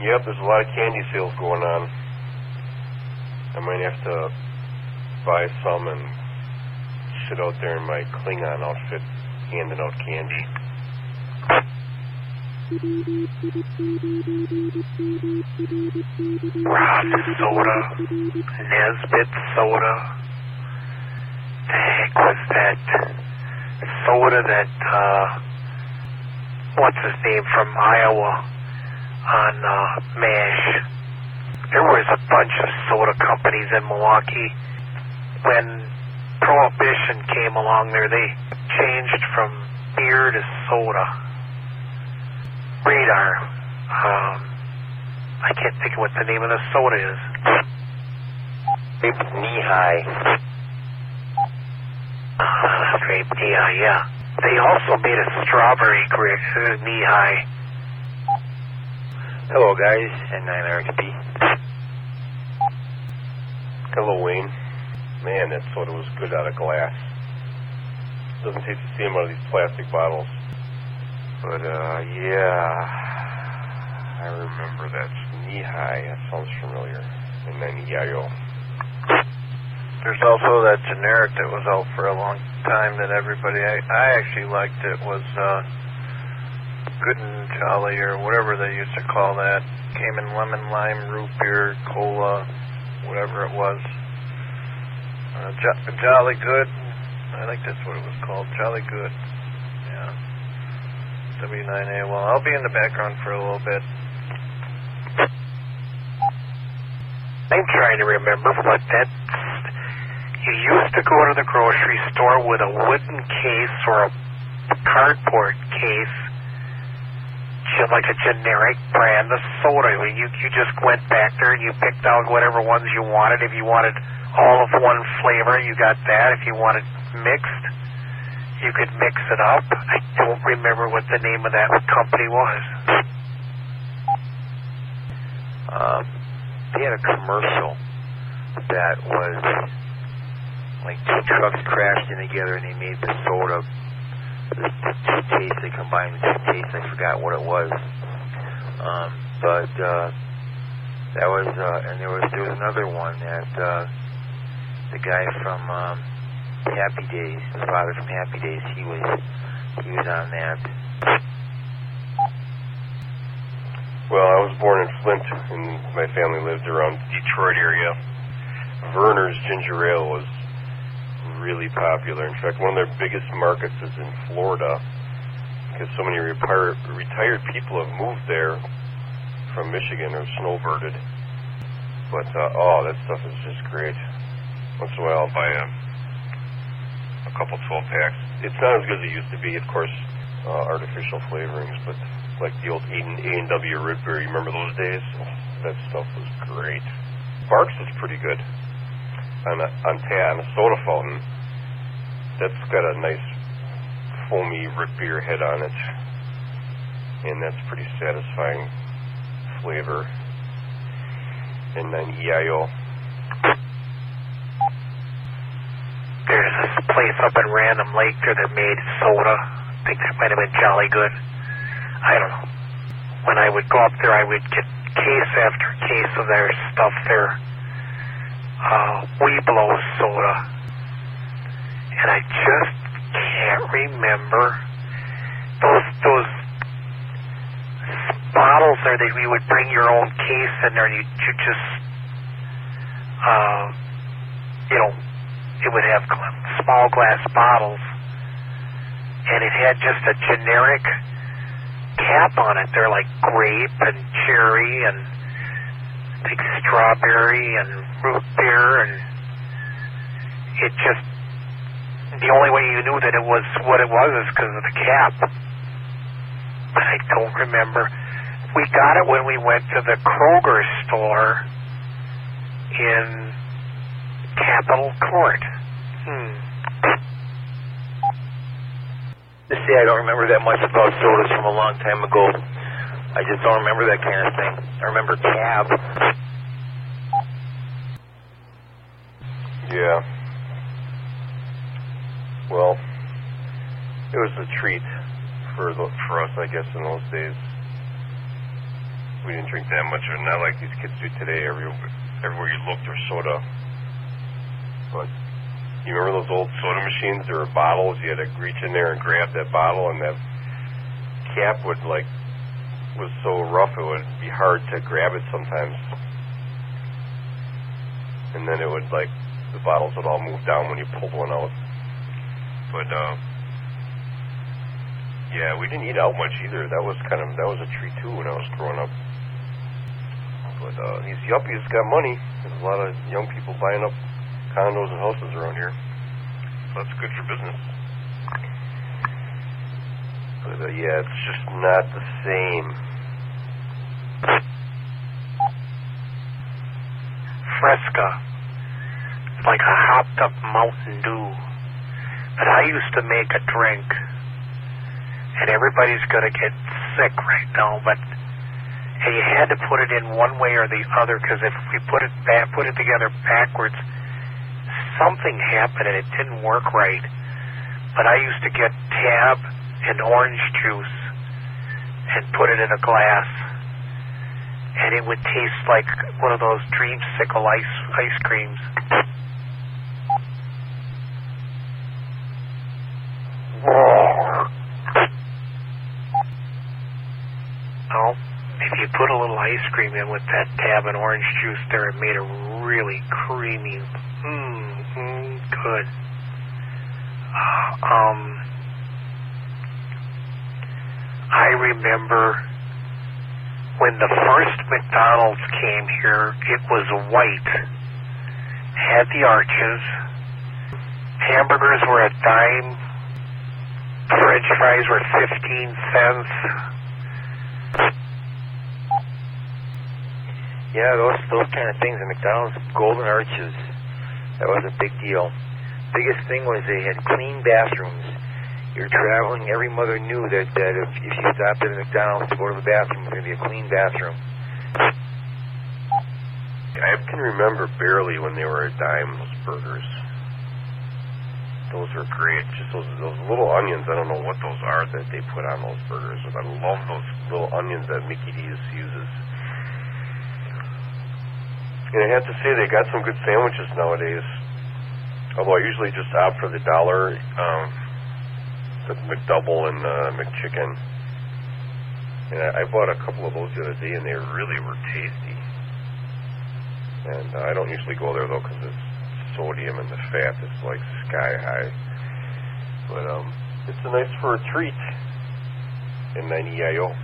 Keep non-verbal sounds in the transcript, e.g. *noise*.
Yep, there's a lot of candy sales going on. I might have to buy some and sit out there in my Klingon outfit handing out candy. Rob Soda, Nesbitt Soda. The heck was that soda that, uh, what's his name from Iowa on, uh, MASH? There was a bunch of soda companies in Milwaukee. When Prohibition came along there, they changed from beer to soda. Radar. Um, I can't think of what the name of the soda is. Grape Nehi. Uh, *laughs* grape yeah, yeah. They also made a strawberry grape uh, Nehi. Hello, guys, and I'm Eric B. Hello, Wayne. Man, that soda was good out of glass. Doesn't taste the same out of these plastic bottles. But, uh, yeah. I remember that Nehi. That sounds familiar. And then Yayo. There's also that generic that was out for a long time that everybody, I, I actually liked it, was uh, Good and Jolly or whatever they used to call that. Came in lemon, lime, root beer, cola, whatever it was. Uh, jo- Jolly Good, I think that's what it was called, Jolly Good. Yeah. W9A. Well, I'll be in the background for a little bit. I'm trying to remember what that. You used to go to the grocery store with a wooden case or a cardboard case, like a generic brand of soda. You you just went back there and you picked out whatever ones you wanted. If you wanted all of one flavor, you got that. If you wanted mixed, you could mix it up. I don't remember what the name of that company was. Um, they had a commercial that was like two trucks crashed in together and they made the soda. The, the two tastes, they combined the two tastes. I forgot what it was. Um, but uh, that was, uh, and there was there was another one that uh, the guy from um, Happy Days, the father from Happy Days, he was he was on that. Well, I was born in Flint, and my family lived around the Detroit area. Vernors Ginger Ale was really popular. In fact, one of their biggest markets is in Florida because so many retire, retired people have moved there from Michigan or snowbirded. But, uh, oh, that stuff is just great. Once in a while I'll buy a, a couple 12 packs. It's not as good as it used to be, of course, uh, artificial flavorings, but like the old A&W root beer, you remember those days? That stuff was great. Barq's is pretty good on a, on ta- on a soda fountain. That's got a nice foamy root beer head on it, and that's pretty satisfying flavor. And then EIO. There's this place up in Random Lake that made soda. I think that might have been Jolly Good. I don't know. When I would go up there, I would get case after case of their stuff there. Uh, Weeblo soda. And I just can't remember those those bottles there that you would bring your own case in there and you, you just uh, you know it would have small glass bottles. And it had just a generic cap on it. They're like grape and cherry and I strawberry and root beer and it just the only way you knew that it was what it was is because of the cap I don't remember we got it when we went to the Kroger store in Capitol Court. Hmm. To say I don't remember that much about sodas from a long time ago. I just don't remember that kind of thing. I remember cab. Yeah. Well, it was a treat for the, for us, I guess, in those days. we didn't drink that much, or not like these kids do today. Every everywhere you look, there's soda. But you remember those old soda machines? There were bottles. You had to reach in there and grab that bottle, and that cap would like was so rough it would be hard to grab it sometimes. And then it would like the bottles would all move down when you pulled one out. But uh yeah, we didn't eat out much either. That was kind of that was a treat too when I was growing up. But uh these yuppies got money. There's a lot of young people buying up condos and houses around here. So that's good for business. But uh, yeah, it's just not the same. Fresca. Like a hopped up Mountain Dew. But I used to make a drink, and everybody's going to get sick right now, but and you had to put it in one way or the other because if we put it back, put it together backwards, something happened and it didn't work right. But I used to get tab and orange juice and put it in a glass and it would taste like one of those dreamsicle ice ice creams. Oh, if you put a little ice cream in with that tab and orange juice there, it made it really creamy. Mmm, good. Uh, um, I remember when the first McDonald's came here, it was white, had the arches, hamburgers were a dime, french fries were 15 cents. Yeah, those those kind of things. The McDonald's golden arches, that was a big deal. Biggest thing was they had clean bathrooms. You're traveling, every mother knew that, that if, if you stopped at a McDonald's to go to the bathroom, it was going to be a clean bathroom. I can remember barely when they were a dime, those burgers. Those are great. Just those those little onions. I don't know what those are that they put on those burgers, but I love those little onions that Mickey D's uses. And I have to say, they got some good sandwiches nowadays. Although I usually just opt for the dollar, um, the McDouble and the McChicken. And I, bought a couple of those the other day, and they really were tasty. And uh, I don't usually go there though because it's sodium and the fat is like sky high. But um, it's a nice for a treat in 90 IO.